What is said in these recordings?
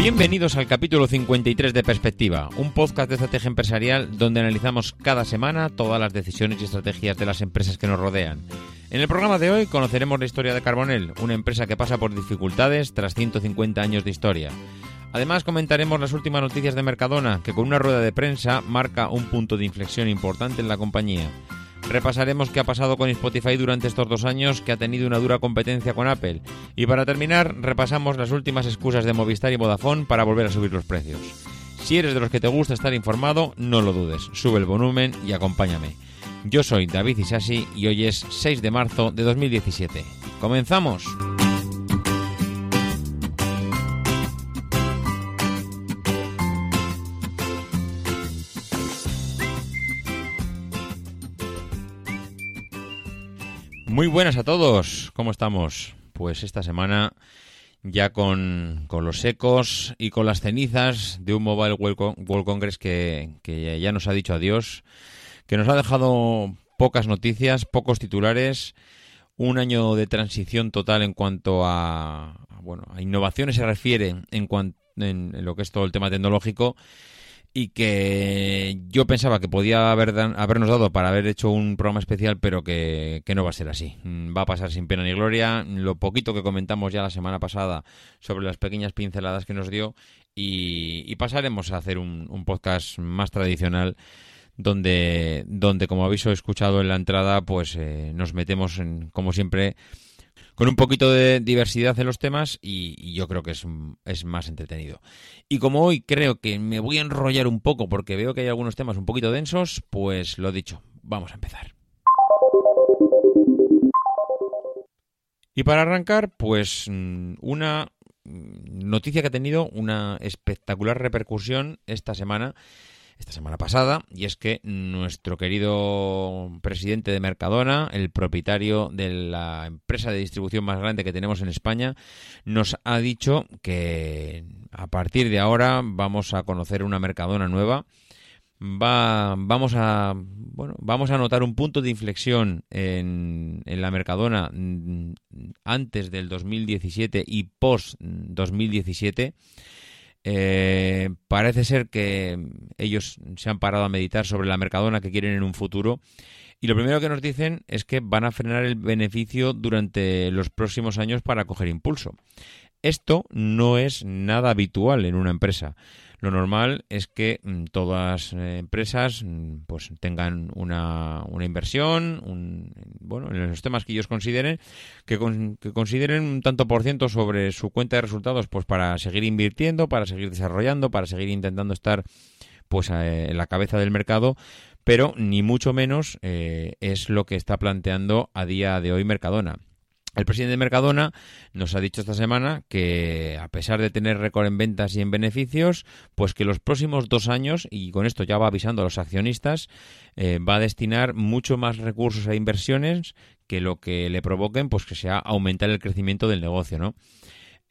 Bienvenidos al capítulo 53 de Perspectiva, un podcast de estrategia empresarial donde analizamos cada semana todas las decisiones y estrategias de las empresas que nos rodean. En el programa de hoy conoceremos la historia de Carbonell, una empresa que pasa por dificultades tras 150 años de historia. Además comentaremos las últimas noticias de Mercadona, que con una rueda de prensa marca un punto de inflexión importante en la compañía. Repasaremos qué ha pasado con Spotify durante estos dos años, que ha tenido una dura competencia con Apple. Y para terminar, repasamos las últimas excusas de Movistar y Vodafone para volver a subir los precios. Si eres de los que te gusta estar informado, no lo dudes, sube el volumen y acompáñame. Yo soy David Isasi y hoy es 6 de marzo de 2017. ¡Comenzamos! Muy buenas a todos, ¿cómo estamos? Pues esta semana ya con, los ecos y con las cenizas de un Mobile World Congress que, que ya nos ha dicho adiós, que nos ha dejado pocas noticias, pocos titulares, un año de transición total en cuanto a, bueno, a innovaciones se refiere en, cuanto, en lo que es todo el tema tecnológico y que yo pensaba que podía haber habernos dado para haber hecho un programa especial, pero que, no va a ser así. Mm, va a pasar sin pena ni gloria. Lo poquito que comentamos ya la semana pasada sobre las pequeñas pinceladas que nos dio y, pasaremos a hacer un, podcast más tradicional donde, donde como habéis escuchado en la entrada, pues eh, nos metemos, en, como siempre, con un poquito de diversidad en los temas y, yo creo que es, es, más entretenido. Y como hoy creo que me voy a enrollar un poco porque veo que hay algunos temas un poquito densos, pues lo dicho, vamos a empezar. Y para arrancar, pues mm, una noticia que ha tenido una espectacular repercusión esta semana esta semana pasada, y es que nuestro querido presidente de Mercadona, el propietario de la empresa de distribución más grande que tenemos en España, nos ha dicho que a partir de ahora vamos a conocer una Mercadona nueva. Va, vamos a bueno, vamos a notar un punto de inflexión en, en la Mercadona antes del 2017 y post 2017 eh, parece ser que ellos se han parado a meditar sobre la mercadona que quieren en un futuro y lo primero que nos dicen es que van a frenar el beneficio durante los próximos años para coger impulso. Esto no es nada habitual en una empresa. Lo normal es que mm, todas las empresas mm, pues tengan una, una inversión, un, bueno, en los temas que ellos consideren, que, que, consideren un tanto por ciento sobre su cuenta de resultados, pues para seguir invirtiendo, para seguir desarrollando, para seguir intentando estar pues eh, en la cabeza del mercado, pero ni mucho menos eh, es lo que está planteando a día de hoy Mercadona. El presidente de Mercadona nos ha dicho esta semana que, a pesar de tener récord en ventas y en beneficios, pues que los próximos dos años, y con esto ya va avisando a los accionistas, eh, va a destinar mucho más recursos a inversiones que lo que le provoquen, pues que sea aumentar el crecimiento del negocio, ¿no?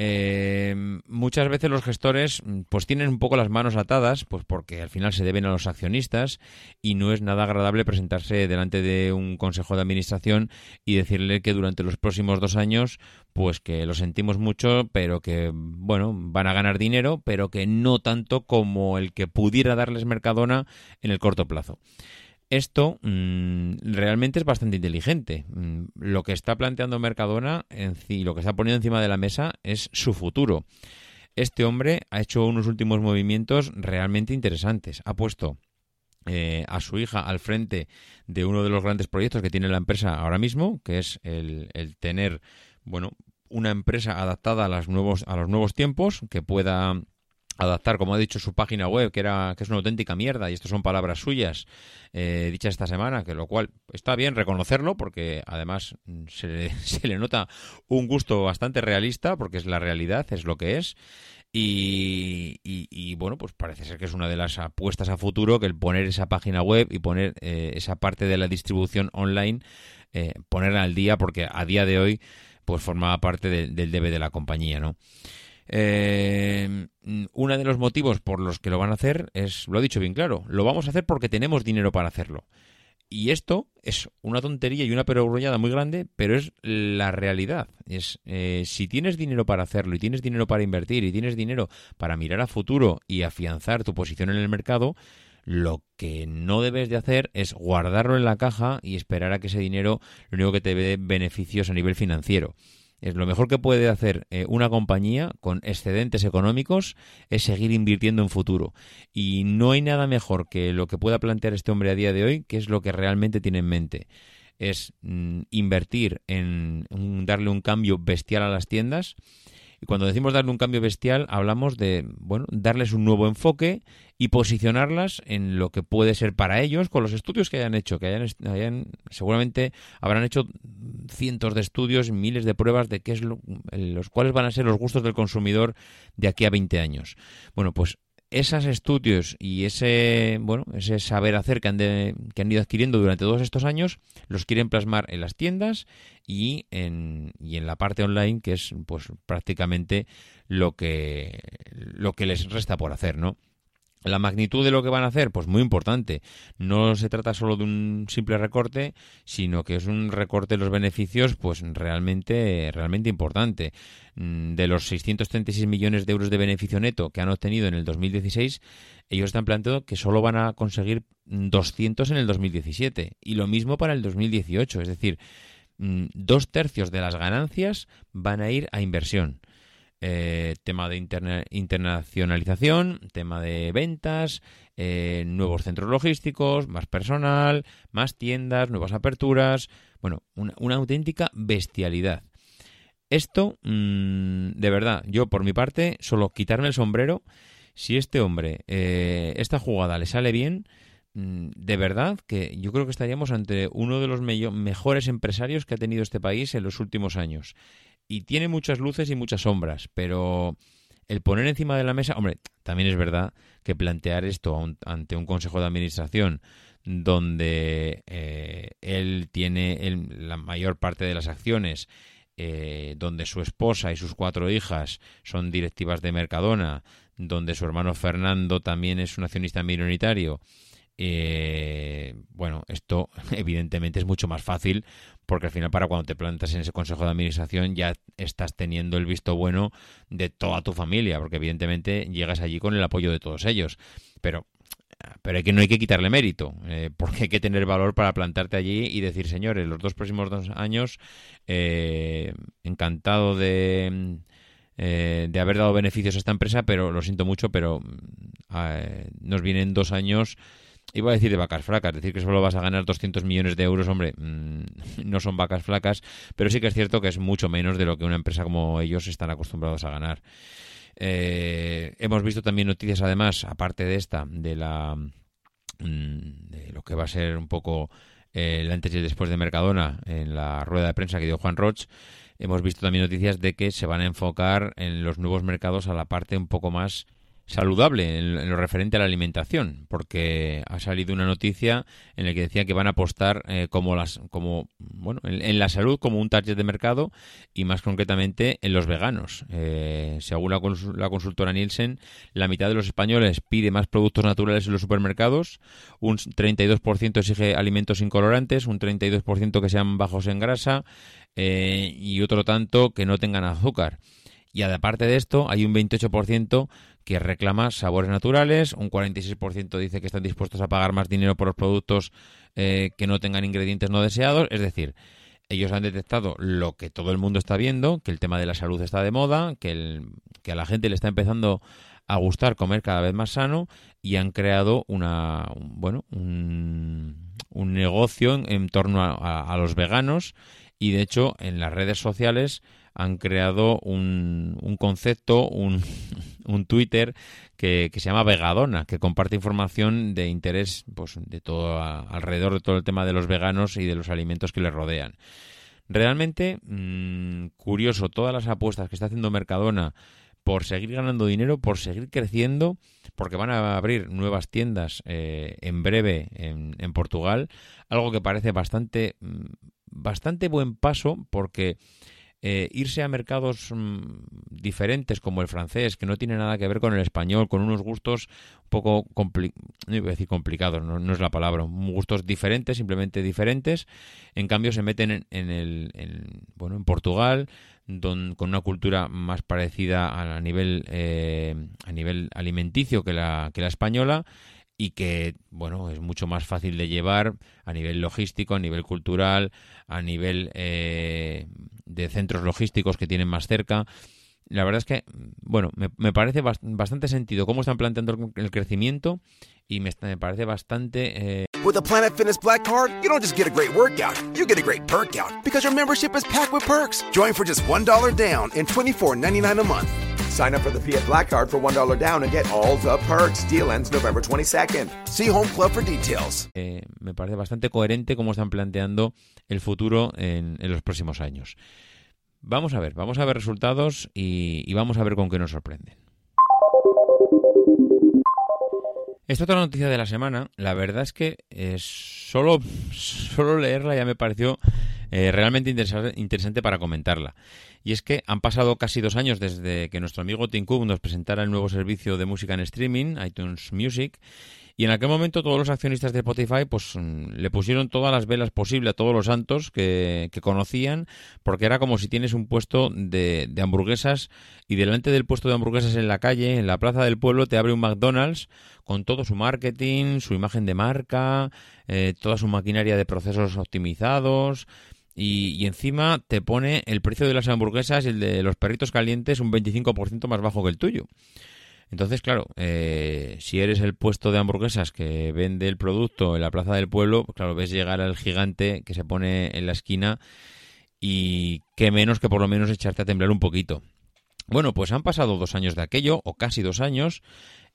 Eh, muchas veces los gestores mm, pues tienen un poco las manos atadas, pues porque al final se deben a los accionistas y no es nada agradable presentarse delante de un consejo de administración y decirle que durante los próximos dos años pues que lo sentimos mucho, pero que bueno van a ganar dinero, pero que no tanto como el que pudiera darles Mercadona en el corto plazo. Esto mm, realmente es bastante inteligente. Mm, lo que está planteando Mercadona y lo que está poniendo encima de la mesa es su futuro. Este hombre ha hecho unos últimos movimientos realmente interesantes. Ha puesto eh, a su hija al frente de uno de los grandes proyectos que tiene la empresa ahora mismo, que es el, el tener, bueno, una empresa adaptada a, nuevos, a los nuevos tiempos, que pueda adaptar, como ha dicho su página web, que era que es una auténtica mierda, y estas son palabras suyas eh, dichas esta semana, que lo cual está bien reconocerlo, porque además se le, se le, nota un gusto bastante realista, porque es la realidad, es lo que es. Y, bueno, pues parece ser que es una de las apuestas a futuro que el poner esa página web y poner eh, esa parte de la distribución online, eh, ponerla al día, porque a día de hoy pues formaba parte del debe de la compañía, ¿no? Eh, uno de los motivos por los que lo van a hacer es, lo he dicho bien claro, lo vamos a hacer porque tenemos dinero para hacerlo. Y esto es una tontería y una perogrullada muy grande, pero es la realidad. Es eh, si tienes dinero para hacerlo y tienes dinero para invertir y tienes dinero para mirar a futuro y afianzar tu posición en el mercado, lo que no debes de hacer es guardarlo en la caja y esperar a que ese dinero lo único que te dé beneficios a nivel financiero. Es lo mejor que puede hacer eh, una compañía con excedentes económicos es seguir invirtiendo en futuro. Y no hay nada mejor que lo que pueda plantear este hombre a día de hoy, que es lo que realmente tiene en mente. Es mm, invertir en darle un cambio bestial a las tiendas y cuando decimos darle un cambio bestial, hablamos de, bueno, darles un nuevo enfoque y posicionarlas en lo que puede ser para ellos con los estudios que hayan hecho, que hayan, seguramente habrán hecho cientos de estudios, miles de pruebas de qué es lo, los van a ser los gustos del consumidor de aquí a 20 años. Bueno, pues esos estudios y ese bueno ese saber hacer que han, que han ido adquiriendo durante todos estos años los quieren plasmar en las tiendas y en, y en la parte online que es pues prácticamente lo que lo que les resta por hacer no la magnitud de lo que van a hacer, pues muy importante. No se trata solo de un simple recorte, sino que es un recorte de los beneficios, pues realmente, realmente importante. Mm, de los 636 millones de euros de beneficio neto que han obtenido en el 2016, ellos están planteando que solo van a conseguir 200 en el 2017 y lo mismo para el 2018. Es decir, mm, dos tercios de las ganancias van a ir a inversión. Eh, tema de internacionalización, tema de ventas, eh, nuevos centros logísticos, más personal, más tiendas, nuevas aperturas, bueno, una, auténtica bestialidad. Esto, mm, de verdad, yo por mi parte, solo quitarme el sombrero, si este hombre, eh, esta jugada le sale bien, mm, de verdad que yo creo que estaríamos ante uno de los mejores empresarios que ha tenido este país en los últimos años y tiene muchas luces y muchas sombras, pero el poner encima de la mesa, hombre, también es verdad que plantear esto ante un consejo de administración donde eh, él tiene la mayor parte de las acciones, eh, donde su esposa y sus cuatro hijas son directivas de Mercadona, donde su hermano Fernando también es un accionista minoritario. Eh, bueno, esto evidentemente es mucho más fácil porque al final para cuando te plantas en ese consejo de administración ya estás teniendo el visto bueno de toda tu familia, porque evidentemente llegas allí con el apoyo de todos ellos. Pero pero hay que, no hay que quitarle mérito, eh, porque hay que tener valor para plantarte allí y decir, señores, los dos próximos dos años, eh, encantado de, eh, de haber dado beneficios a esta empresa, pero lo siento mucho, pero mm, nos vienen dos años iba a decir de vacas flacas, decir que solo vas a ganar 200 millones de euros, hombre, mm, no son vacas flacas, pero sí que es cierto que es mucho menos de lo que una empresa como ellos están acostumbrados a ganar. Eh, hemos visto también noticias, además, aparte de esta, de la mm, de lo que va a ser un poco eh, el antes y el después de Mercadona en la rueda de prensa que dio Juan Roch. Hemos visto también noticias de que se van a enfocar en los nuevos mercados a la parte un poco más saludable en, lo referente a la alimentación, porque ha salido una noticia en la que decía que van a apostar eh, como las, como bueno, en, la salud como un target de mercado y más concretamente en los veganos. Eh, según la, la, consultora Nielsen, la mitad de los españoles pide más productos naturales en los supermercados, un 32% exige alimentos incolorantes, un 32% que sean bajos en grasa eh, y otro tanto que no tengan azúcar. Y aparte de esto, hay un 28% que reclama sabores naturales, un 46% dice que están dispuestos a pagar más dinero por los productos eh, que no tengan ingredientes no deseados, es decir, ellos han detectado lo que todo el mundo está viendo, que el tema de la salud está de moda, que, que a la gente le está empezando a gustar comer cada vez más sano y han creado una bueno un, negocio en, torno a, los veganos y de hecho en las redes sociales han creado un, un concepto, un, un Twitter que, se llama Vegadona, que comparte información de interés pues, de todo alrededor de todo el tema de los veganos y de los alimentos que les rodean. Realmente, mm, curioso, todas las apuestas que está haciendo Mercadona por seguir ganando dinero, por seguir creciendo, porque van a abrir nuevas tiendas eh, en breve en, en, Portugal, algo que parece bastante, mm, bastante buen paso porque eh, irse a mercados mm, diferentes como el francés, que no tiene nada que ver con el español, con unos gustos un poco no decir complicados, no, es la palabra, gustos diferentes, simplemente diferentes. En cambio, se meten en, el, bueno, en Portugal, con una cultura más parecida a, nivel eh, a nivel alimenticio que la, que la española y que, bueno, es mucho más fácil de llevar a nivel logístico, a nivel cultural, a nivel eh, de centros logísticos que tienen más cerca. La verdad es que, bueno, me, me parece bastante sentido cómo están planteando el crecimiento y me, me parece bastante... Eh... With the Planet Fitness Black Card, you don't just get a great workout, you get a great perk out because your membership is packed with perks. Join for just $1 down and $24.99 a month. Sign up for the Fiat Black Card for $1 down and get all the perks. Deal ends November 22nd. See Home Club for details. Me parece bastante coherente cómo están planteando el futuro en, los próximos años. Vamos a ver, vamos a ver resultados y, y vamos a ver con qué nos sorprenden. Esta otra noticia de la semana, la verdad es que eh, solo, solo leerla ya me pareció eh, realmente interesante para comentarla. Y es que han pasado casi dos años desde que nuestro amigo Tim Cook nos presentara el nuevo servicio de música en streaming, iTunes Music, y en aquel momento todos los accionistas de Spotify pues mm, le pusieron todas las velas posibles a todos los santos que, conocían, porque era como si tienes un puesto de, de, hamburguesas y delante del puesto de hamburguesas en la calle, en la plaza del pueblo, te abre un McDonald's con todo su marketing, su imagen de marca, eh, toda su maquinaria de procesos optimizados, y, encima te pone el precio de las hamburguesas y el de los perritos calientes un 25% más bajo que el tuyo. Entonces, claro, eh, si eres el puesto de hamburguesas que vende el producto en la plaza del pueblo, pues claro, ves llegar al gigante que se pone en la esquina y qué menos que por lo menos echarte a temblar un poquito. Bueno, pues han pasado dos años de aquello, o casi dos años.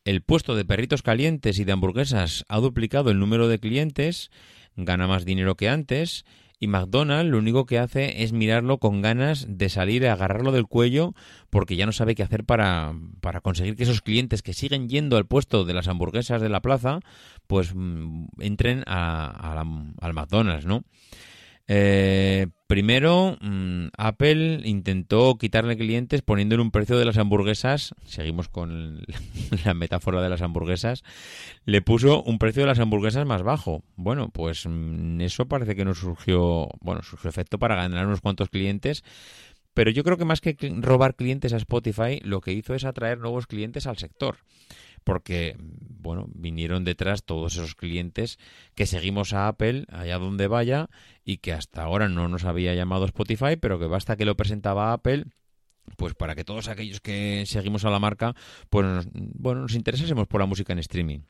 El puesto de perritos calientes y de hamburguesas ha duplicado el número de clientes, gana más dinero que antes y McDonald's lo único que hace es mirarlo con ganas de salir a agarrarlo del cuello porque ya no sabe qué hacer para, para conseguir que esos clientes que siguen yendo al puesto de las hamburguesas de la plaza pues mm, entren a, al McDonald's, ¿no? Eh, primero, mm, Apple intentó quitarle clientes poniéndole un precio de las hamburguesas. Seguimos con la metáfora de las hamburguesas. Le puso un precio de las hamburguesas más bajo. Bueno, pues mm, eso parece que no surgió, bueno, surgió efecto para ganar unos cuantos clientes. Pero yo creo que más que robar clientes a Spotify, lo que hizo es atraer nuevos clientes al sector porque, bueno, vinieron detrás todos esos clientes que seguimos a Apple allá donde vaya y que hasta ahora no nos había llamado Spotify, pero que basta que lo presentaba Apple pues para que todos aquellos que seguimos a la marca, pues bueno, nos interesásemos por la música en streaming.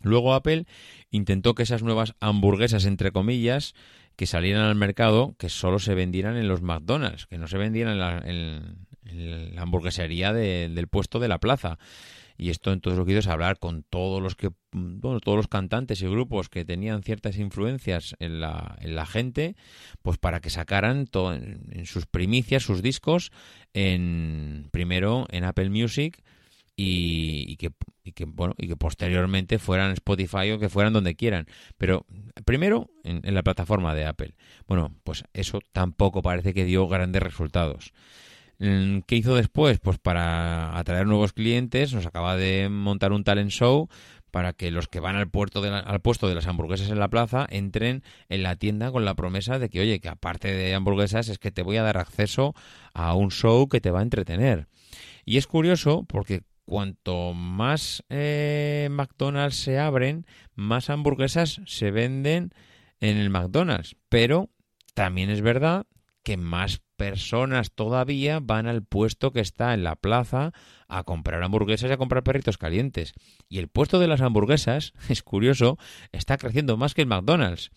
Luego Apple intentó que esas nuevas hamburguesas, entre comillas, que salieran al mercado, que solo se vendieran en los McDonald's, que no se vendieran en la, hamburguesería del puesto de la plaza. Y esto entonces lo que hizo es hablar con todos los que bueno, todos los cantantes y grupos que tenían ciertas influencias en la, en la gente, pues para que sacaran todo en, sus primicias, sus discos, en primero en Apple Music y, que, y, que, bueno y que posteriormente fueran Spotify o que fueran donde quieran. Pero primero en, en la plataforma de Apple. Bueno pues eso tampoco parece que dio grandes resultados. Mm, ¿Qué hizo después? Pues para atraer nuevos clientes, nos acaba de montar un talent show para que los que van al, puerto de al puesto de las hamburguesas en la plaza entren en la tienda con la promesa de que, oye, que aparte de hamburguesas es que te voy a dar acceso a un show que te va a entretener. Y es curioso porque cuanto más eh, McDonald's se abren, más hamburguesas se venden en el McDonald's. Pero también es verdad que más personas todavía van al puesto que está en la plaza a comprar hamburguesas y a comprar perritos calientes. Y el puesto de las hamburguesas, es curioso, está creciendo más que el McDonald's.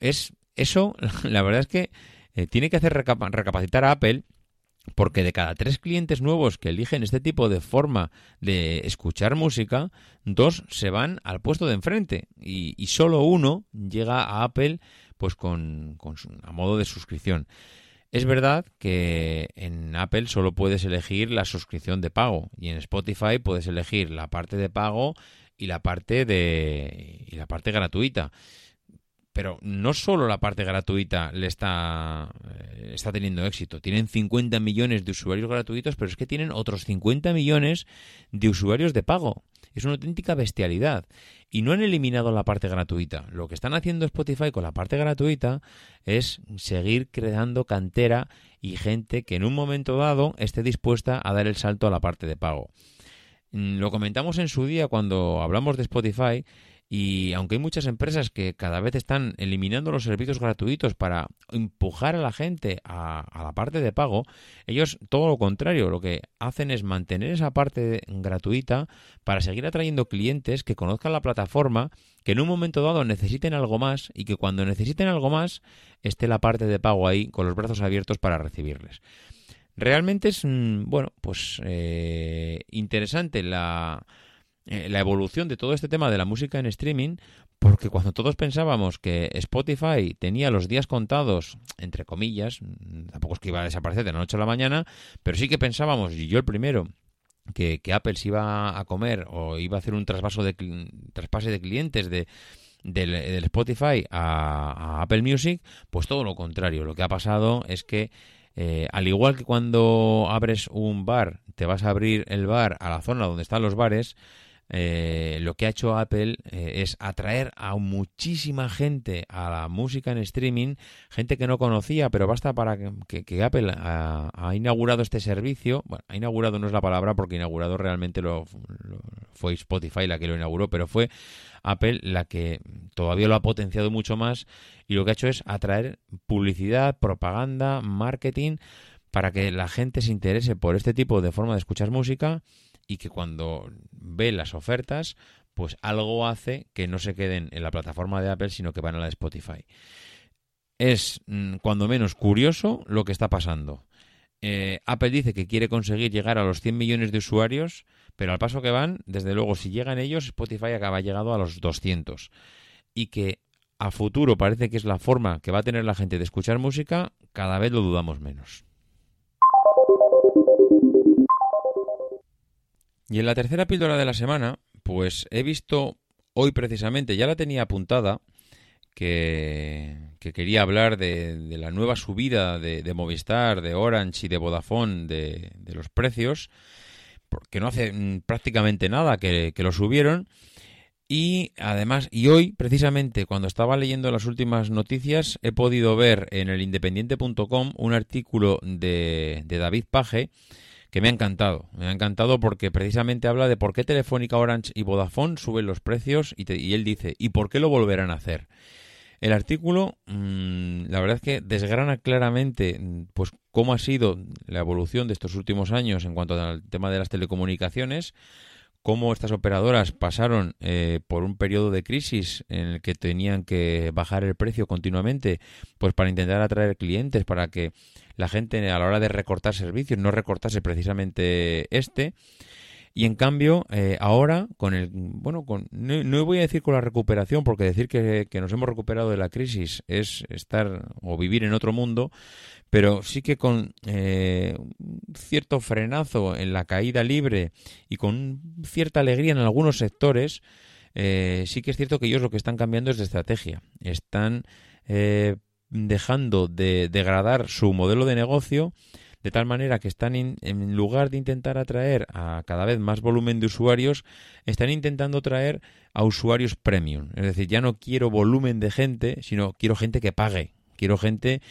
Es eso, la verdad es que eh, tiene que hacer recapacitar a Apple porque de cada tres clientes nuevos que eligen este tipo de forma de escuchar música, dos se van al puesto de enfrente y, y solo uno llega a Apple pues con, a modo de suscripción. Es verdad que en Apple solo puedes elegir la suscripción de pago y en Spotify puedes elegir la parte de pago y la parte de y la parte gratuita. Pero no solo la parte gratuita le está, eh, está teniendo éxito. Tienen 50 millones de usuarios gratuitos, pero es que tienen otros 50 millones de usuarios de pago. Es una auténtica bestialidad. Y no han eliminado la parte gratuita. Lo que están haciendo Spotify con la parte gratuita es seguir creando cantera y gente que en un momento dado esté dispuesta a dar el salto a la parte de pago. Mm, lo comentamos en su día cuando hablamos de Spotify y aunque hay muchas empresas que cada vez están eliminando los servicios gratuitos para empujar a la gente a, la parte de pago, ellos todo lo contrario, lo que hacen es mantener esa parte gratuita para seguir atrayendo clientes que conozcan la plataforma, que en un momento dado necesiten algo más y que cuando necesiten algo más esté la parte de pago ahí con los brazos abiertos para recibirles. Realmente es, mm, bueno, pues eh, interesante la eh, la evolución de todo este tema de la música en streaming, porque cuando todos pensábamos que Spotify tenía los días contados, entre comillas, mm, tampoco es que iba a desaparecer de la noche a la mañana, pero sí que pensábamos, y yo el primero, que, Apple se iba a comer o iba a hacer un trasvaso de traspase de clientes de del, Spotify a, Apple Music, pues todo lo contrario. Lo que ha pasado es que eh, al igual que cuando abres un bar, te vas a abrir el bar a la zona donde están los bares, eh, lo que ha hecho Apple eh, es atraer a muchísima gente a la música en streaming, gente que no conocía, pero basta para que, Apple ha, inaugurado este servicio. Bueno, ha inaugurado no es la palabra porque inaugurado realmente lo, fue Spotify la que lo inauguró, pero fue Apple la que todavía lo ha potenciado mucho más y lo que ha hecho es atraer publicidad, propaganda, marketing para que la gente se interese por este tipo de forma de escuchar música y que cuando ve las ofertas, pues algo hace que no se queden en la plataforma de Apple, sino que van a la de Spotify. Es mm, cuando menos curioso lo que está pasando. Eh, Apple dice que quiere conseguir llegar a los 100 millones de usuarios, pero al paso que van, desde luego, si llegan ellos, Spotify acaba llegado a los 200. Y que a futuro parece que es la forma que va a tener la gente de escuchar música, cada vez lo dudamos menos. Y en la tercera píldora de la semana, pues he visto hoy precisamente, ya la tenía apuntada, que, quería hablar de, la nueva subida de, Movistar, de Orange y de Vodafone de, los precios, porque no hace mm, prácticamente nada que, lo subieron. Y además, y hoy, precisamente, cuando estaba leyendo las últimas noticias, he podido ver en el independiente.com un artículo de, de David Page que me ha encantado. Me ha encantado porque precisamente habla de por qué Telefónica, Orange y Vodafone suben los precios y, él dice, ¿y por qué lo volverán a hacer? El artículo, mm, la verdad es que desgrana claramente pues cómo ha sido la evolución de estos últimos años en cuanto al tema de las telecomunicaciones, cómo estas operadoras pasaron eh, por un periodo de crisis en el que tenían que bajar el precio continuamente, pues para intentar atraer clientes, para que la gente a la hora de recortar servicios no recortase precisamente este. Y en cambio, eh, ahora, con el. Bueno, con, no, voy a decir con la recuperación, porque decir que, nos hemos recuperado de la crisis es estar o vivir en otro mundo, pero sí que con eh, cierto frenazo en la caída libre y con cierta alegría en algunos sectores, eh, sí que es cierto que ellos lo que están cambiando es de estrategia. Están dejando de degradar su modelo de negocio de tal manera que están en lugar de intentar atraer a cada vez más volumen de usuarios, están intentando traer a usuarios premium. Es decir, ya no quiero volumen de gente, sino quiero gente que pague. Quiero gente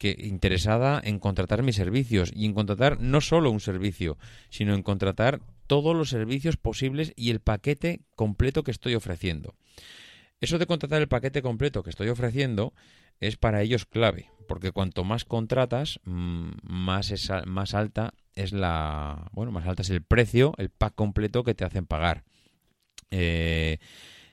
que interesada en contratar mis servicios y en contratar no solo un servicio, sino en contratar todos los servicios posibles y el paquete completo que estoy ofreciendo. Eso de contratar el paquete completo que estoy ofreciendo es para ellos clave, porque cuanto más contratas, mm, más, más alta es la, bueno, más alta es el precio, el pack completo que te hacen pagar. Eh,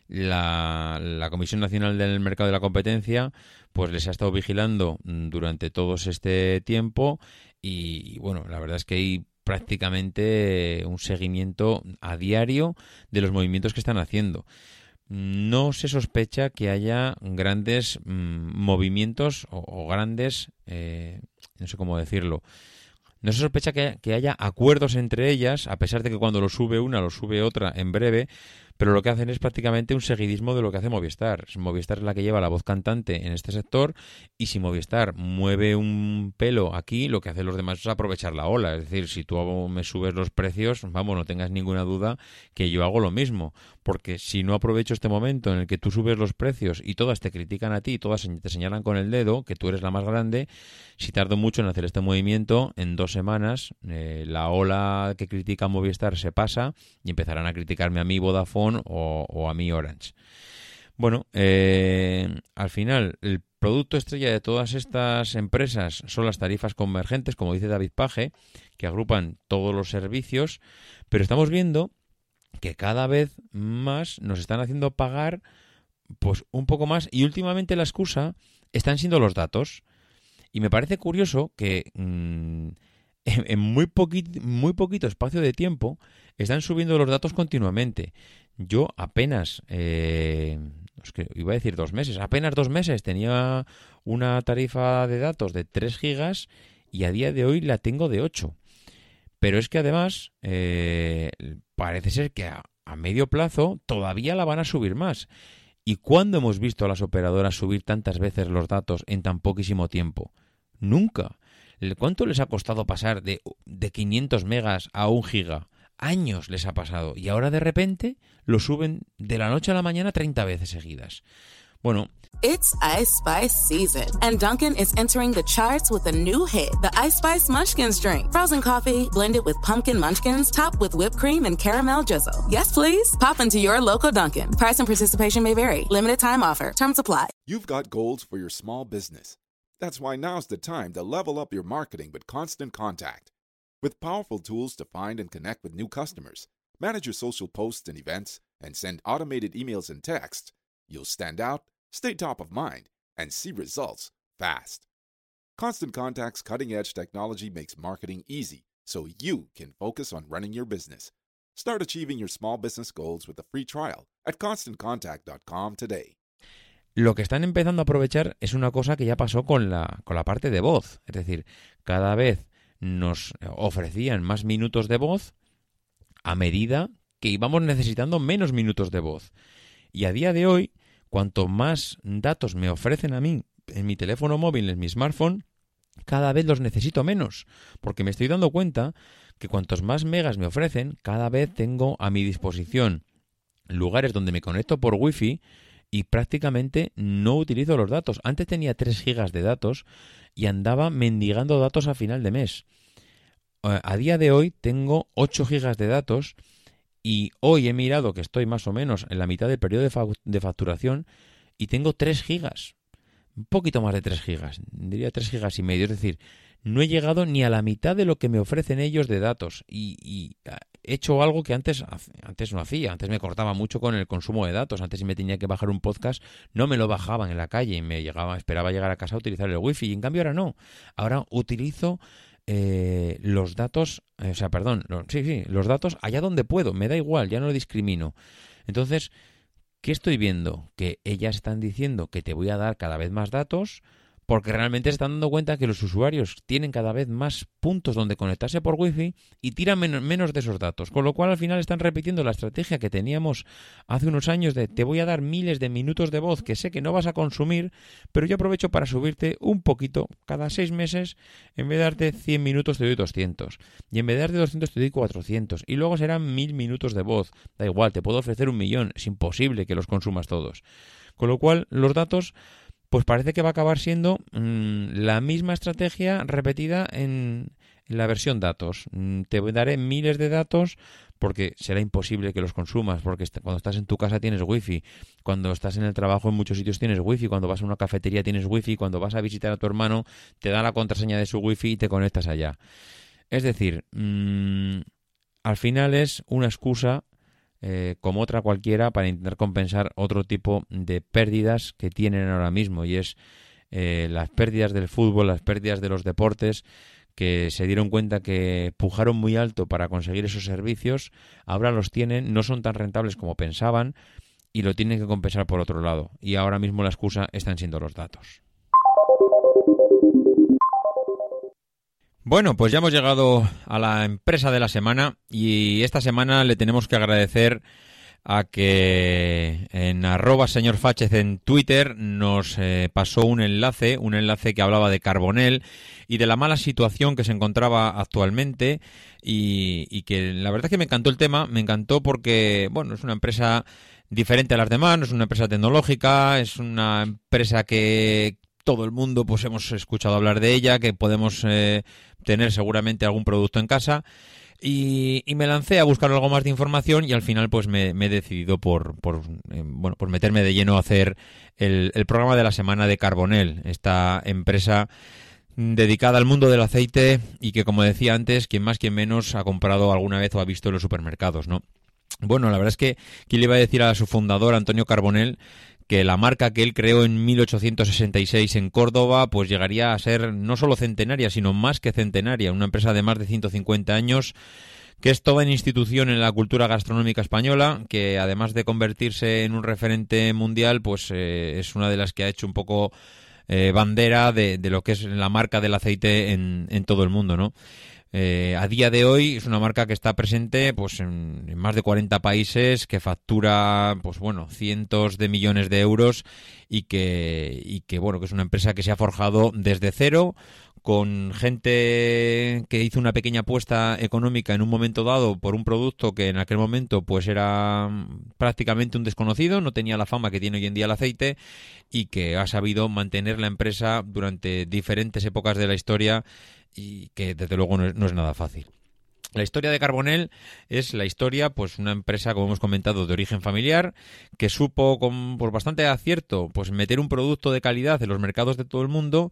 la, Comisión Nacional del Mercado de la Competencia pues les ha estado vigilando mm, durante todo este tiempo y, bueno, la verdad es que hay prácticamente un seguimiento a diario de los movimientos que están haciendo. no se sospecha que haya grandes mm, movimientos o, grandes, eh, no sé cómo decirlo, no se sospecha que, que, haya acuerdos entre ellas, a pesar de que cuando lo sube una, lo sube otra en breve, pero lo que hacen es prácticamente un seguidismo de lo que hace Movistar. Movistar es la que lleva la voz cantante en este sector y si Movistar mueve un pelo aquí, lo que hacen los demás es aprovechar la ola. Es decir, si tú me subes los precios, vamos, no tengas ninguna duda que yo hago lo mismo. Porque si no aprovecho este momento en el que tú subes los precios y todas te critican a ti, y todas te señalan con el dedo que tú eres la más grande, si tardo mucho en hacer este movimiento, en dos semanas eh, la ola que critica Movistar se pasa y empezarán a criticarme a mí Vodafone o, a mi Orange. Bueno, eh, al final, el producto estrella de todas estas empresas son las tarifas convergentes, como dice David Page, que agrupan todos los servicios, pero estamos viendo que cada vez más nos están haciendo pagar pues un poco más y últimamente la excusa están siendo los datos. Y me parece curioso que mm, en, muy, muy poquito espacio de tiempo están subiendo los datos continuamente. Yo apenas, eh, iba a decir dos meses, apenas dos meses tenía una tarifa de datos de 3 gigas y a día de hoy la tengo de 8. Pero es que además eh, parece ser que a, a, medio plazo todavía la van a subir más. ¿Y cuándo hemos visto a las operadoras subir tantas veces los datos en tan poquísimo tiempo? Nunca. ¿Cuánto les ha costado pasar de, de 500 megas a 1 giga? Años les ha pasado. Y ahora de repente lo suben de la noche a la mañana 30 veces seguidas. Bueno. It's Ice Spice season, and Duncan is entering the charts with a new hit, the Ice Spice Munchkins drink. Frozen coffee blended with pumpkin munchkins, topped with whipped cream and caramel drizzle. Yes, please. Pop into your local Duncan. Price and participation may vary. Limited time offer. Terms apply. You've got goals for your small business. That's why now's the time to level up your marketing with Constant Contact. With powerful tools to find and connect with new customers, manage your social posts and events, and send automated emails and texts, you'll stand out, stay top of mind, and see results fast. Constant Contact's cutting edge technology makes marketing easy so you can focus on running your business. Start achieving your small business goals with a free trial at constantcontact.com today. Lo que están empezando a aprovechar es una cosa que ya pasó con la, con la parte de voz. Es decir, cada vez nos ofrecían más minutos de voz a medida que íbamos necesitando menos minutos de voz. Y a día de hoy, cuanto más datos me ofrecen a mí en mi teléfono móvil, en mi smartphone, cada vez los necesito menos, porque me estoy dando cuenta que cuantos más megas me ofrecen, cada vez tengo a mi disposición lugares donde me conecto por wifi y prácticamente no utilizo los datos. Antes tenía 3 gigas de datos y andaba mendigando datos a final de mes. Eh, a día de hoy tengo 8 gigas de datos y hoy he mirado que estoy más o menos en la mitad del periodo de, facturación y tengo 3 gigas. Un poquito más de 3 gigas, diría 3 gigas y medio. Es decir, no he llegado ni a la mitad de lo que me ofrecen ellos de datos y, he hecho algo que antes, antes no hacía. Antes me cortaba mucho con el consumo de datos. Antes si me tenía que bajar un podcast, no me lo bajaban en la calle y me llegaba, esperaba llegar a casa a utilizar el wifi. Y en cambio ahora no. Ahora utilizo eh, los datos, o sea, perdón, sí, sí, los datos allá donde puedo. Me da igual, ya no lo discrimino. Entonces, ¿qué estoy viendo? Que ellas están diciendo que te voy a dar cada vez más datos porque realmente se están dando cuenta que los usuarios tienen cada vez más puntos donde conectarse por wifi y tiran menos de esos datos, con lo cual al final están repitiendo la estrategia que teníamos hace unos años de te voy a dar miles de minutos de voz que sé que no vas a consumir, pero yo aprovecho para subirte un poquito cada seis meses, en vez de darte 100 minutos te doy 200 y en vez de darte 200 te doy 400 y luego serán mil minutos de voz, da igual, te puedo ofrecer un millón, es imposible que los consumas todos. Con lo cual los datos pues parece que va a acabar siendo mm, la misma estrategia repetida en, la versión datos. Mm, te daré miles de datos porque será imposible que los consumas, porque cuando estás en tu casa tienes wifi, cuando estás en el trabajo en muchos sitios tienes wifi, cuando vas a una cafetería tienes wifi, cuando vas a visitar a tu hermano te da la contraseña de su wifi y te conectas allá. Es decir, mm, al final es una excusa eh, como otra cualquiera para intentar compensar otro tipo de pérdidas que tienen ahora mismo y es eh, las pérdidas del fútbol, las pérdidas de los deportes que se dieron cuenta que pujaron muy alto para conseguir esos servicios, ahora los tienen, no son tan rentables como pensaban y lo tiene que compensar por otro lado. Y ahora mismo la excusa están siendo los datos. Bueno, pues ya hemos llegado a la empresa de la semana y esta semana le tenemos que agradecer a que en arroba señor en Twitter nos eh, pasó un enlace, un enlace que hablaba de Carbonel y de la mala situación que se encontraba actualmente y, y que la verdad es que me encantó el tema, me encantó porque, bueno, es una empresa diferente a las demás, no es una empresa tecnológica, es una empresa que todo el mundo pues hemos escuchado hablar de ella, que podemos eh, tener seguramente algún producto en casa. Y, me lancé a buscar algo más de información y al final pues me, he decidido por, por eh, bueno por meterme de lleno a hacer el, el, programa de la semana de Carbonel, esta empresa dedicada al mundo del aceite y que como decía antes, quien más quien menos ha comprado alguna vez o ha visto en los supermercados, ¿no? Bueno, la verdad es que ¿quién le iba a decir a su fundador, Antonio Carbonel, que la marca que él creó en 1866 en Córdoba, pues llegaría a ser no solo centenaria, sino más que centenaria, una empresa de más de 150 años que es toda en institución en la cultura gastronómica española, que además de convertirse en un referente mundial, pues eh, es una de las que ha hecho un poco eh, bandera de, de, lo que es la marca del aceite en, en todo el mundo, ¿no? Eh, a día de hoy es una marca que está presente pues en, más de 40 países, que factura pues bueno cientos de millones de euros y que y que bueno que es una empresa que se ha forjado desde cero con gente que hizo una pequeña apuesta económica en un momento dado por un producto que en aquel momento pues era prácticamente un desconocido, no tenía la fama que tiene hoy en día el aceite y que ha sabido mantener la empresa durante diferentes épocas de la historia y que desde luego no es, nada fácil. La historia de Carbonell es la historia, pues una empresa, como hemos comentado, de origen familiar, que supo con, por bastante acierto, pues meter un producto de calidad en los mercados de todo el mundo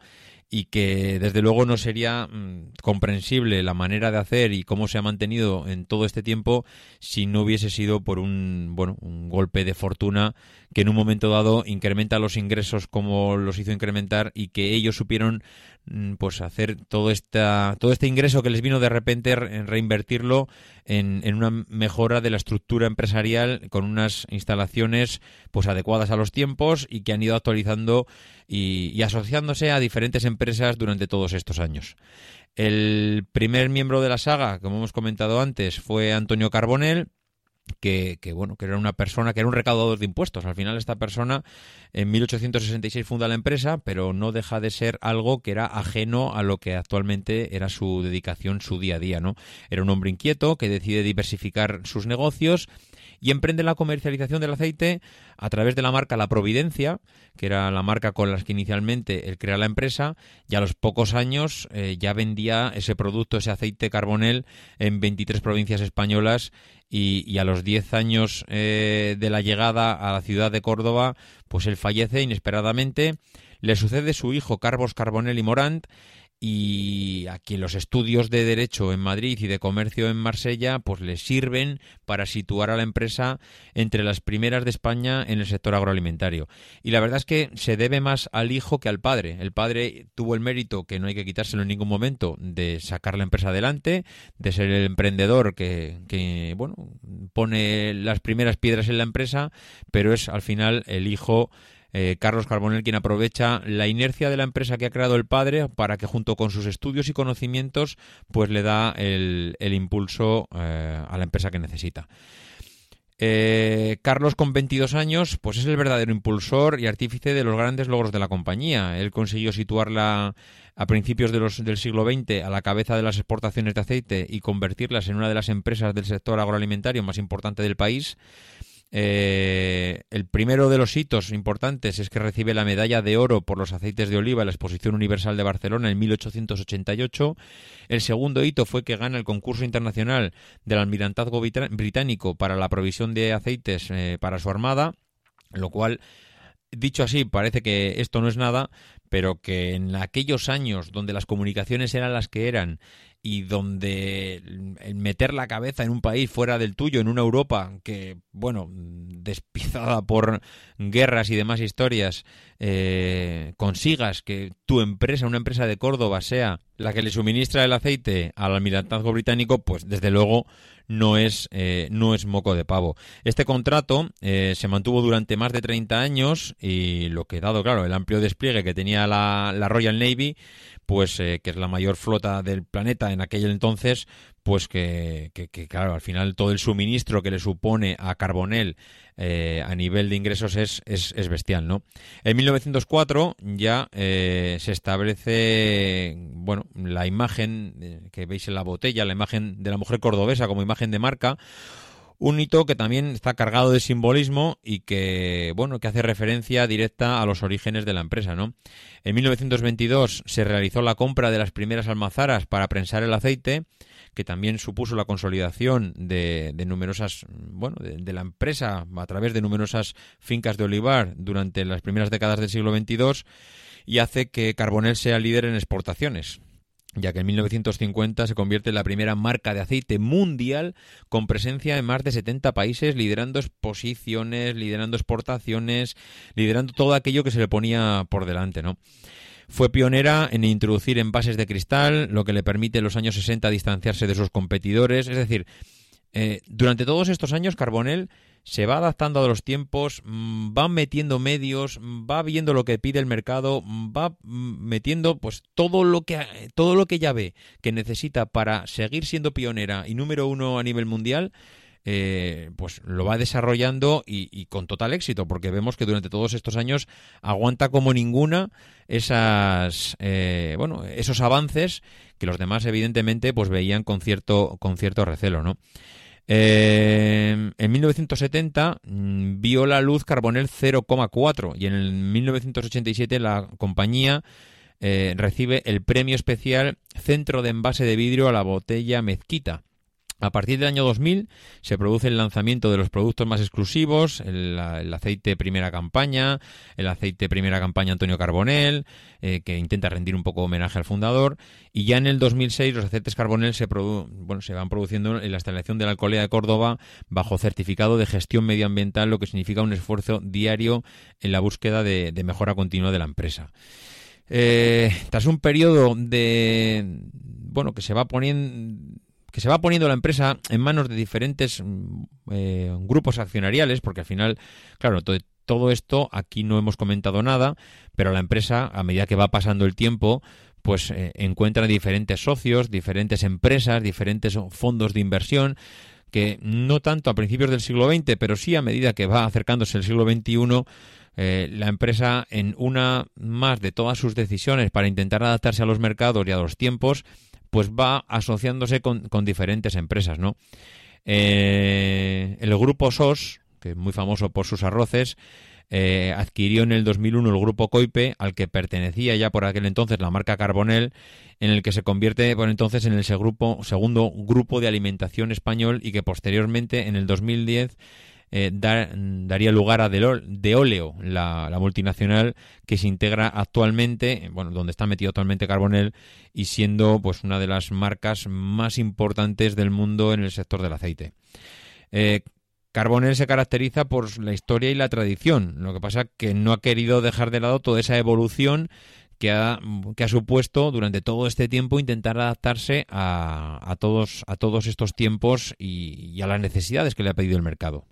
y que desde luego no sería mm, comprensible la manera de hacer y cómo se ha mantenido en todo este tiempo si no hubiese sido por un bueno un golpe de fortuna que en un momento dado incrementa los ingresos como los hizo incrementar y que ellos supieron Mm, pues hacer todo esta todo este ingreso que les vino de repente en reinvertirlo en, en, una mejora de la estructura empresarial con unas instalaciones pues adecuadas a los tiempos y que han ido actualizando y, y asociándose a diferentes empresas durante todos estos años. El primer miembro de la saga, como hemos comentado antes, fue Antonio Carbonell, que, bueno, que era una persona, que era un recaudador de impuestos. Al final esta persona en 1866 funda la empresa, pero no deja de ser algo que era ajeno a lo que actualmente era su dedicación, su día a día, ¿no? Era un hombre inquieto que decide diversificar sus negocios y emprende la comercialización del aceite a través de la marca La Providencia, que era la marca con la que inicialmente él crea la empresa, y a los pocos años eh, ya vendía ese producto, ese aceite carbonel, en 23 provincias españolas y, a los 10 años eh, de la llegada a la ciudad de Córdoba, pues él fallece inesperadamente. Le sucede su hijo Carlos Carbonell y Morant y aquí los estudios de derecho en Madrid y de comercio en Marsella pues le sirven para situar a la empresa entre las primeras de España en el sector agroalimentario. Y la verdad es que se debe más al hijo que al padre. El padre tuvo el mérito que no hay que quitárselo en ningún momento de sacar la empresa adelante de ser el emprendedor que, que bueno pone las primeras piedras en la empresa pero es al final el hijo eh, Carlos Carbonell quien aprovecha la inercia de la empresa que ha creado el padre para que junto con sus estudios y conocimientos pues le da el, impulso eh, a la empresa que necesita. Eh, Carlos, con 22 años, pues es el verdadero impulsor y artífice de los grandes logros de la compañía. Él consiguió situarla a principios del siglo XX a la cabeza de las exportaciones de aceite y convertirlas en una de las empresas del sector agroalimentario más importante del país. Eh, el primero de los hitos importantes es que recibe la medalla de oro por los aceites de oliva en la Exposición Universal de Barcelona en 1888. El segundo hito fue que gana el concurso internacional del almirantazgo británico para la provisión de aceites eh, para su armada, lo cual dicho así, parece que esto no es nada, pero que en aquellos años donde las comunicaciones eran las que eran y donde el meter la cabeza en un país fuera del tuyo, en una Europa que, bueno, despizada por guerras y demás historias, eh, consigas que tu empresa, una empresa de Córdoba, sea la que le suministra el aceite al almirantazgo británico, pues desde luego no es, eh, no es moco de pavo. Este contrato eh, se mantuvo durante más de 30 años y lo que, dado claro el amplio despliegue que tenía la, la Royal Navy, pues eh, que es la mayor flota del planeta en aquel entonces, pues que, que, claro, al final todo el suministro que le supone a Carbonell eh, a nivel de ingresos es, es, es, bestial, ¿no? En 1904 ya eh, se establece, bueno, la imagen que veis en la botella, la imagen de la mujer cordobesa como imagen de marca, un hito que también está cargado de simbolismo y que, bueno, que hace referencia directa a los orígenes de la empresa, ¿no? En 1922 se realizó la compra de las primeras almazaras para prensar el aceite, que también supuso la consolidación de, numerosas, bueno, de, la empresa a través de numerosas fincas de olivar durante las primeras décadas del siglo XXII y hace que Carbonell sea líder en exportaciones ya que en 1950 se convierte en la primera marca de aceite mundial con presencia en más de 70 países, liderando exposiciones, liderando exportaciones, liderando todo aquello que se le ponía por delante, ¿no? Fue pionera en introducir envases de cristal, lo que le permite en los años 60 distanciarse de sus competidores, es decir, eh, durante todos estos años Carbonell se va adaptando a los tiempos, mm, va metiendo medios, mm, va viendo lo que pide el mercado, mm, va metiendo pues todo lo que todo lo que ya ve que necesita para seguir siendo pionera y número uno a nivel mundial. Eh, pues lo va desarrollando y, con total éxito, porque vemos que durante todos estos años aguanta como ninguna esas, eh, bueno, esos avances que los demás evidentemente pues veían con cierto, con cierto recelo, ¿no? Eh, en 1970 mm, vio la luz Carbonel 0,4 y en el 1987 la compañía recibe el premio especial Centro de Envase de Vidrio a la Botella Mezquita a partir del año 2000 se produce el lanzamiento de los productos más exclusivos, el, aceite primera campaña, el aceite primera campaña Antonio Carbonell, eh, que intenta rendir un poco homenaje al fundador, y ya en el 2006 los aceites Carbonell se, bueno, se van produciendo en la instalación de la Alcolea de Córdoba bajo certificado de gestión medioambiental, lo que significa un esfuerzo diario en la búsqueda de, mejora continua de la empresa. Eh, tras un periodo de bueno que se va poniendo que se va poniendo la empresa en manos de diferentes mm, eh, grupos accionariales, porque al final, claro, todo, esto aquí no hemos comentado nada, pero la empresa, a medida que va pasando el tiempo, pues eh, encuentra diferentes socios, diferentes empresas, diferentes fondos de inversión que no tanto a principios del siglo XX, pero sí a medida que va acercándose el siglo XXI, eh, la empresa en una más de todas sus decisiones para intentar adaptarse a los mercados y a los tiempos, pues va asociándose con, diferentes empresas, ¿no? Eh, el grupo SOS, que es muy famoso por sus arroces, eh, adquirió en el 2001 el grupo Coipe, al que pertenecía ya por aquel entonces la marca Carbonel, en el que se convierte por entonces en el segundo grupo de alimentación español y que posteriormente en el 2010 eh, daría lugar a De Oleo, la, multinacional que se integra actualmente, bueno, donde está metido actualmente Carbonell y siendo pues una de las marcas más importantes del mundo en el sector del aceite. Eh, Carbonell se caracteriza por la historia y la tradición, lo que pasa que no ha querido dejar de lado toda esa evolución que ha, que ha supuesto durante todo este tiempo intentar adaptarse a, a, todos, a todos estos tiempos y a las necesidades que le ha pedido el mercado.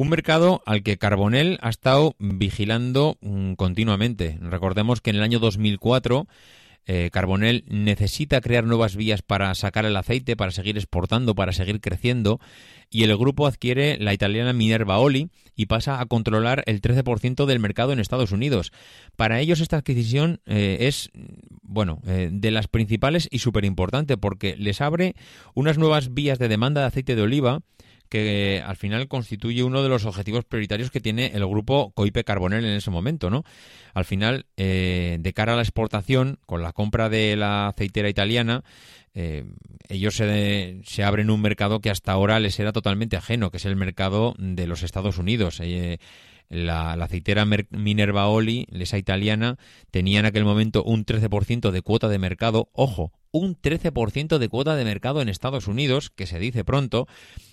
Un mercado al que Carbonell ha estado vigilando mm, continuamente. Recordemos que en el año 2004 eh, Carbonell necesita crear nuevas vías para sacar el aceite, para seguir exportando, para seguir creciendo, y el grupo adquiere la italiana Minerva Oli y pasa a controlar el 13% del mercado en Estados Unidos. Para ellos esta adquisición eh, es, bueno, eh, de las principales y súper importante porque les abre unas nuevas vías de demanda de aceite de oliva que al final constituye uno de los objetivos prioritarios que tiene el grupo Coipe Carbonell en ese momento, ¿no? Al final, eh, de cara a la exportación, con la compra de la aceitera italiana, eh, ellos se, se, abren un mercado que hasta ahora les era totalmente ajeno, que es el mercado de los Estados Unidos. Eh, la, aceitera Minerva Oli, esa italiana, tenía en aquel momento un 13% de cuota de mercado. Ojo, un 13% de cuota de mercado en Estados Unidos, que se dice pronto,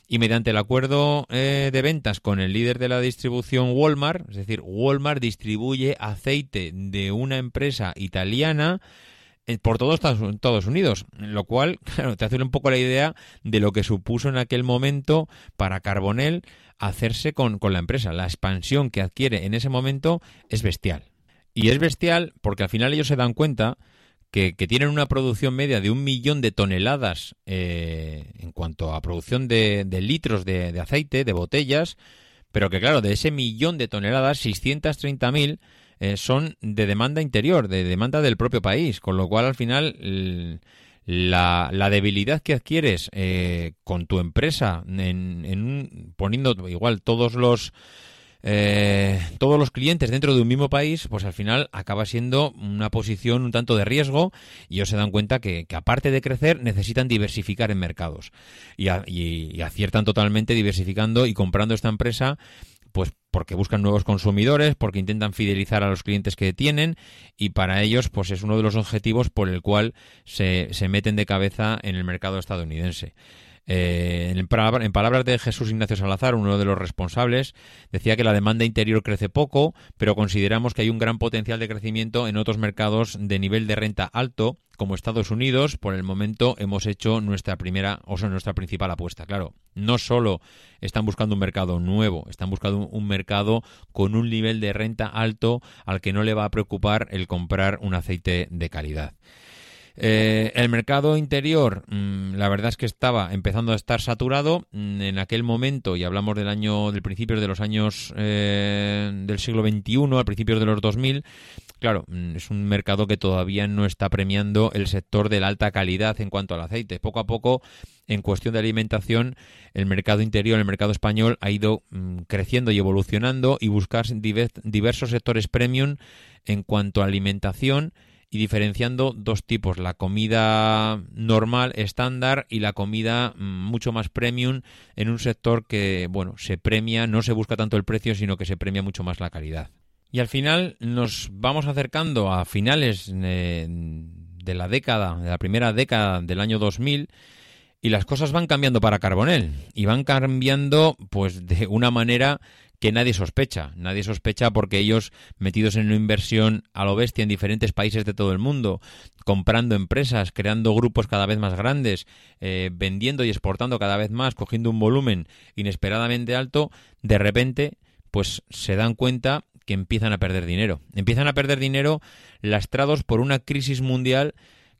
y mediante el acuerdo eh, de ventas con el líder de la distribución Walmart, es decir, Walmart distribuye aceite de una empresa italiana por todos Estados Unidos, lo cual, claro, te hace un poco la idea de lo que supuso en aquel momento para Carbonell hacerse con, con la empresa. La expansión que adquiere en ese momento es bestial. Y es bestial porque al final ellos se dan cuenta que, tienen una producción media de un millón de toneladas eh, en cuanto a producción de, litros de, aceite, de botellas, pero que claro, de ese millón de toneladas, 630.000 eh, son de demanda interior, de demanda del propio país, con lo cual al final la, la, debilidad que adquieres eh, con tu empresa, en, en poniendo igual todos los eh, todos los clientes dentro de un mismo país, pues al final acaba siendo una posición un tanto de riesgo y ellos se dan cuenta que, aparte de crecer necesitan diversificar en mercados. Y, y aciertan totalmente diversificando y comprando esta empresa pues porque buscan nuevos consumidores, porque intentan fidelizar a los clientes que tienen y para ellos pues es uno de los objetivos por el cual se, se meten de cabeza en el mercado estadounidense. Eh, en, palabras de Jesús Ignacio Salazar, uno de los responsables, decía que la demanda interior crece poco, pero consideramos que hay un gran potencial de crecimiento en otros mercados de nivel de renta alto, como Estados Unidos. Por el momento hemos hecho nuestra primera, o sea, nuestra principal apuesta. Claro, no solo están buscando un mercado nuevo, están buscando un mercado con un nivel de renta alto al que no le va a preocupar el comprar un aceite de calidad. Eh, el mercado interior, mm, la verdad es que estaba empezando a estar saturado mm, en aquel momento, y hablamos del año, del principio de los años eh, del siglo XXI, al principio de los 2000. Claro, mm, es un mercado que todavía no está premiando el sector de la alta calidad en cuanto al aceite. Poco a poco, en cuestión de alimentación, el mercado interior, el mercado español, ha ido creciendo y evolucionando y buscar diversos sectores premium en cuanto a alimentación y diferenciando dos tipos, la comida normal, estándar y la comida mm, mucho más premium en un sector que, bueno, se premia, no se busca tanto el precio, sino que se premia mucho más la calidad. Y al final nos vamos acercando a finales eh, de la década, de la primera década del año 2000, y las cosas van cambiando para Carbonell y van cambiando pues de una manera que nadie sospecha. Nadie sospecha porque ellos, metidos en una inversión a lo bestia en diferentes países de todo el mundo, comprando empresas, creando grupos cada vez más grandes, eh, vendiendo y exportando cada vez más, cogiendo un volumen inesperadamente alto, de repente, pues se dan cuenta que empiezan a perder dinero. Empiezan a perder dinero lastrados por una crisis mundial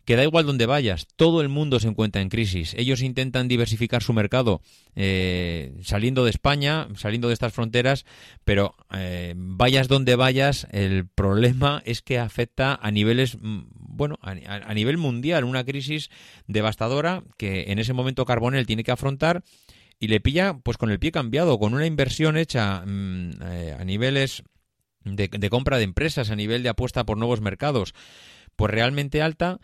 que da igual donde vayas, todo el mundo se encuentra en crisis. Ellos intentan diversificar su mercado eh, saliendo de España, saliendo de estas fronteras, pero eh, vayas donde vayas, el problema es que afecta a niveles, mm, bueno, a, nivel mundial, una crisis devastadora que en ese momento Carbonell tiene que afrontar y le pilla pues con el pie cambiado, con una inversión hecha mm, eh, a niveles de, compra de empresas, a nivel de apuesta por nuevos mercados, pues realmente alta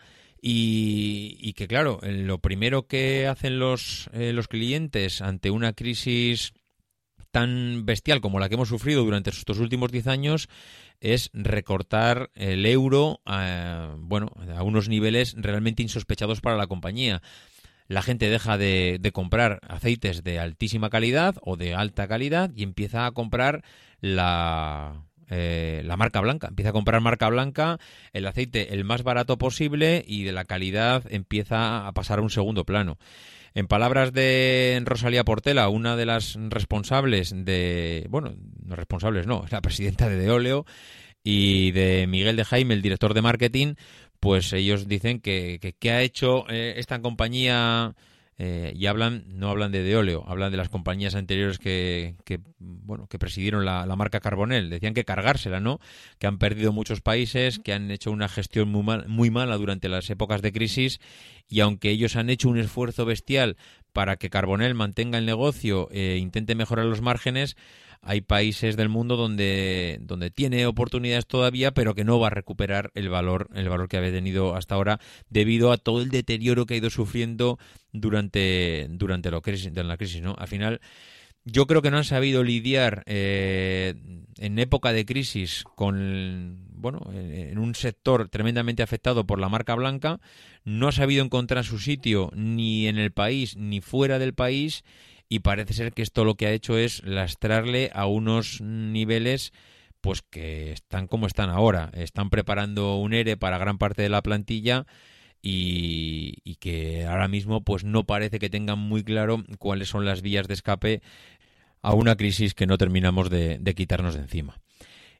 y, que, claro, lo primero que hacen los, eh, los clientes ante una crisis tan bestial como la que hemos sufrido durante estos últimos 10 años es recortar el euro a, bueno, a unos niveles realmente insospechados para la compañía. La gente deja de, de comprar aceites de altísima calidad o de alta calidad y empieza a comprar la, eh, la marca blanca. Empieza a comprar marca blanca, el aceite el más barato posible y de la calidad empieza a pasar a un segundo plano. En palabras de Rosalía Portela, una de las responsables de, bueno, no responsables, no, la presidenta de Deoleo y de Miguel de Jaime, el director de marketing, pues ellos dicen que, que, ha hecho eh, esta compañía eh, y hablan no hablan de Deoleo, hablan de las compañías anteriores que, que bueno que presidieron la, marca Carbonell. Decían que cargársela, ¿no? Que han perdido muchos países, que han hecho una gestión muy, mal, muy mala durante las épocas de crisis y aunque ellos han hecho un esfuerzo bestial para que Carbonell mantenga el negocio e intente mejorar los márgenes, hay países del mundo donde, donde tiene oportunidades todavía, pero que no va a recuperar el valor, el valor que había tenido hasta ahora, debido a todo el deterioro que ha ido sufriendo durante, durante la crisis, ¿no? Al final, yo creo que no han sabido lidiar eh, en época de crisis con bueno en un sector tremendamente afectado por la marca blanca no ha sabido encontrar su sitio ni en el país ni fuera del país y parece ser que esto lo que ha hecho es lastrarle a unos niveles pues que están como están ahora. Están preparando un ERE para gran parte de la plantilla y, que ahora mismo pues no parece que tengan muy claro cuáles son las vías de escape a una crisis que no terminamos de, quitarnos de encima.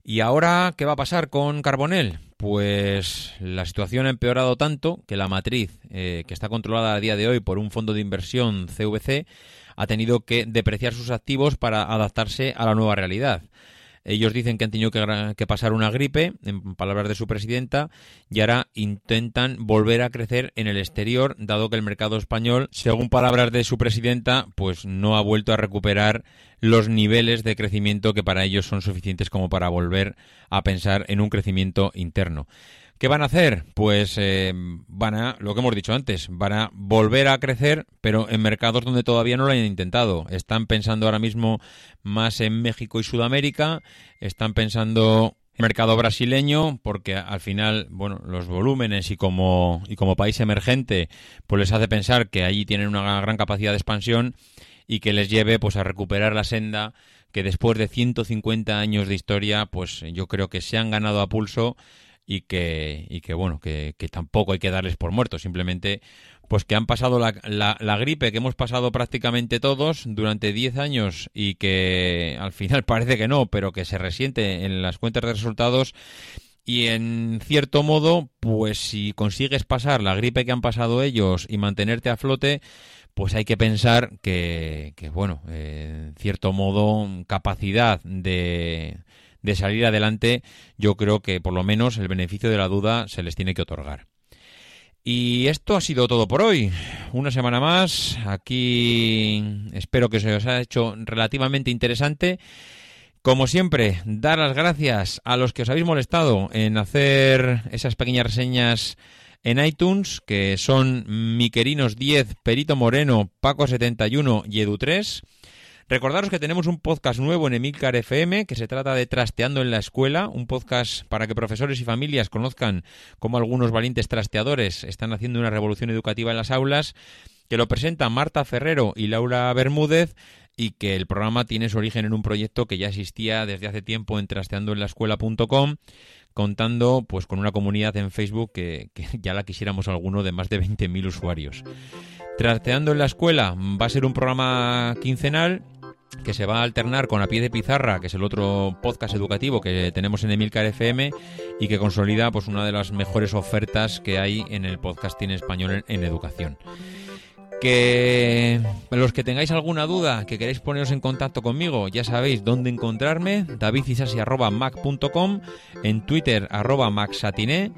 ¿Y ahora qué va a pasar con Carbonell? Pues la situación ha empeorado tanto que la matriz, eh, que está controlada a día de hoy por un fondo de inversión CVC, ha tenido que depreciar sus activos para adaptarse a la nueva realidad. Ellos dicen que han tenido que, pasar una gripe, en palabras de su presidenta, y ahora intentan volver a crecer en el exterior, dado que el mercado español, según palabras de su presidenta, pues no ha vuelto a recuperar los niveles de crecimiento que para ellos son suficientes como para volver a pensar en un crecimiento interno. ¿Qué van a hacer? Pues eh, van a, lo que hemos dicho antes, van a volver a crecer, pero en mercados donde todavía no lo hayan intentado. Están pensando ahora mismo más en México y Sudamérica, están pensando en mercado brasileño, porque al final, bueno, los volúmenes y como, y como país emergente, pues les hace pensar que allí tienen una gran capacidad de expansión y que les lleve pues a recuperar la senda que después de 150 años de historia, pues yo creo que se han ganado a pulso y que, y que bueno, que, tampoco hay que darles por muertos, simplemente pues que han pasado la, la, gripe que hemos pasado prácticamente todos durante 10 años y que al final parece que no, pero que se resiente en las cuentas de resultados. Y en cierto modo, pues si consigues pasar la gripe que han pasado ellos y mantenerte a flote, pues hay que pensar que, que bueno, eh, en cierto modo, capacidad de, de salir adelante, yo creo que por lo menos el beneficio de la duda se les tiene que otorgar. Y esto ha sido todo por hoy. Una semana más. Aquí espero que se os haya hecho relativamente interesante. Como siempre, dar las gracias a los que os habéis molestado en hacer esas pequeñas reseñas en iTunes, que son Miquerinos 10, Perito Moreno, Paco 71 y Edu 3. Recordaros que tenemos un podcast nuevo en Emilcar FM que se trata de Trasteando en la Escuela, un podcast para que profesores y familias conozcan cómo algunos valientes trasteadores están haciendo una revolución educativa en las aulas, que lo presentan Marta Ferrero y Laura Bermúdez y que el programa tiene su origen en un proyecto que ya existía desde hace tiempo en trasteandoenlaescuela.com contando pues con una comunidad en Facebook que, que ya la quisiéramos alguno de más de 20.000 usuarios. Trasteando en la escuela va a ser un programa quincenal que se va a alternar con A Pie de Pizarra, que es el otro podcast educativo que tenemos en Emilcar FM y que consolida pues una de las mejores ofertas que hay en el podcasting español en, educación. Que los que tengáis alguna duda, que queréis poneros en contacto conmigo, ya sabéis dónde encontrarme, davidisasi.mac.com, en Twitter arroba maxatiné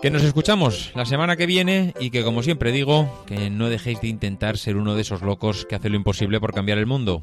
que nos escuchamos la semana que viene y que, como siempre digo, que no dejéis de intentar ser uno de esos locos que hace lo imposible por cambiar el mundo.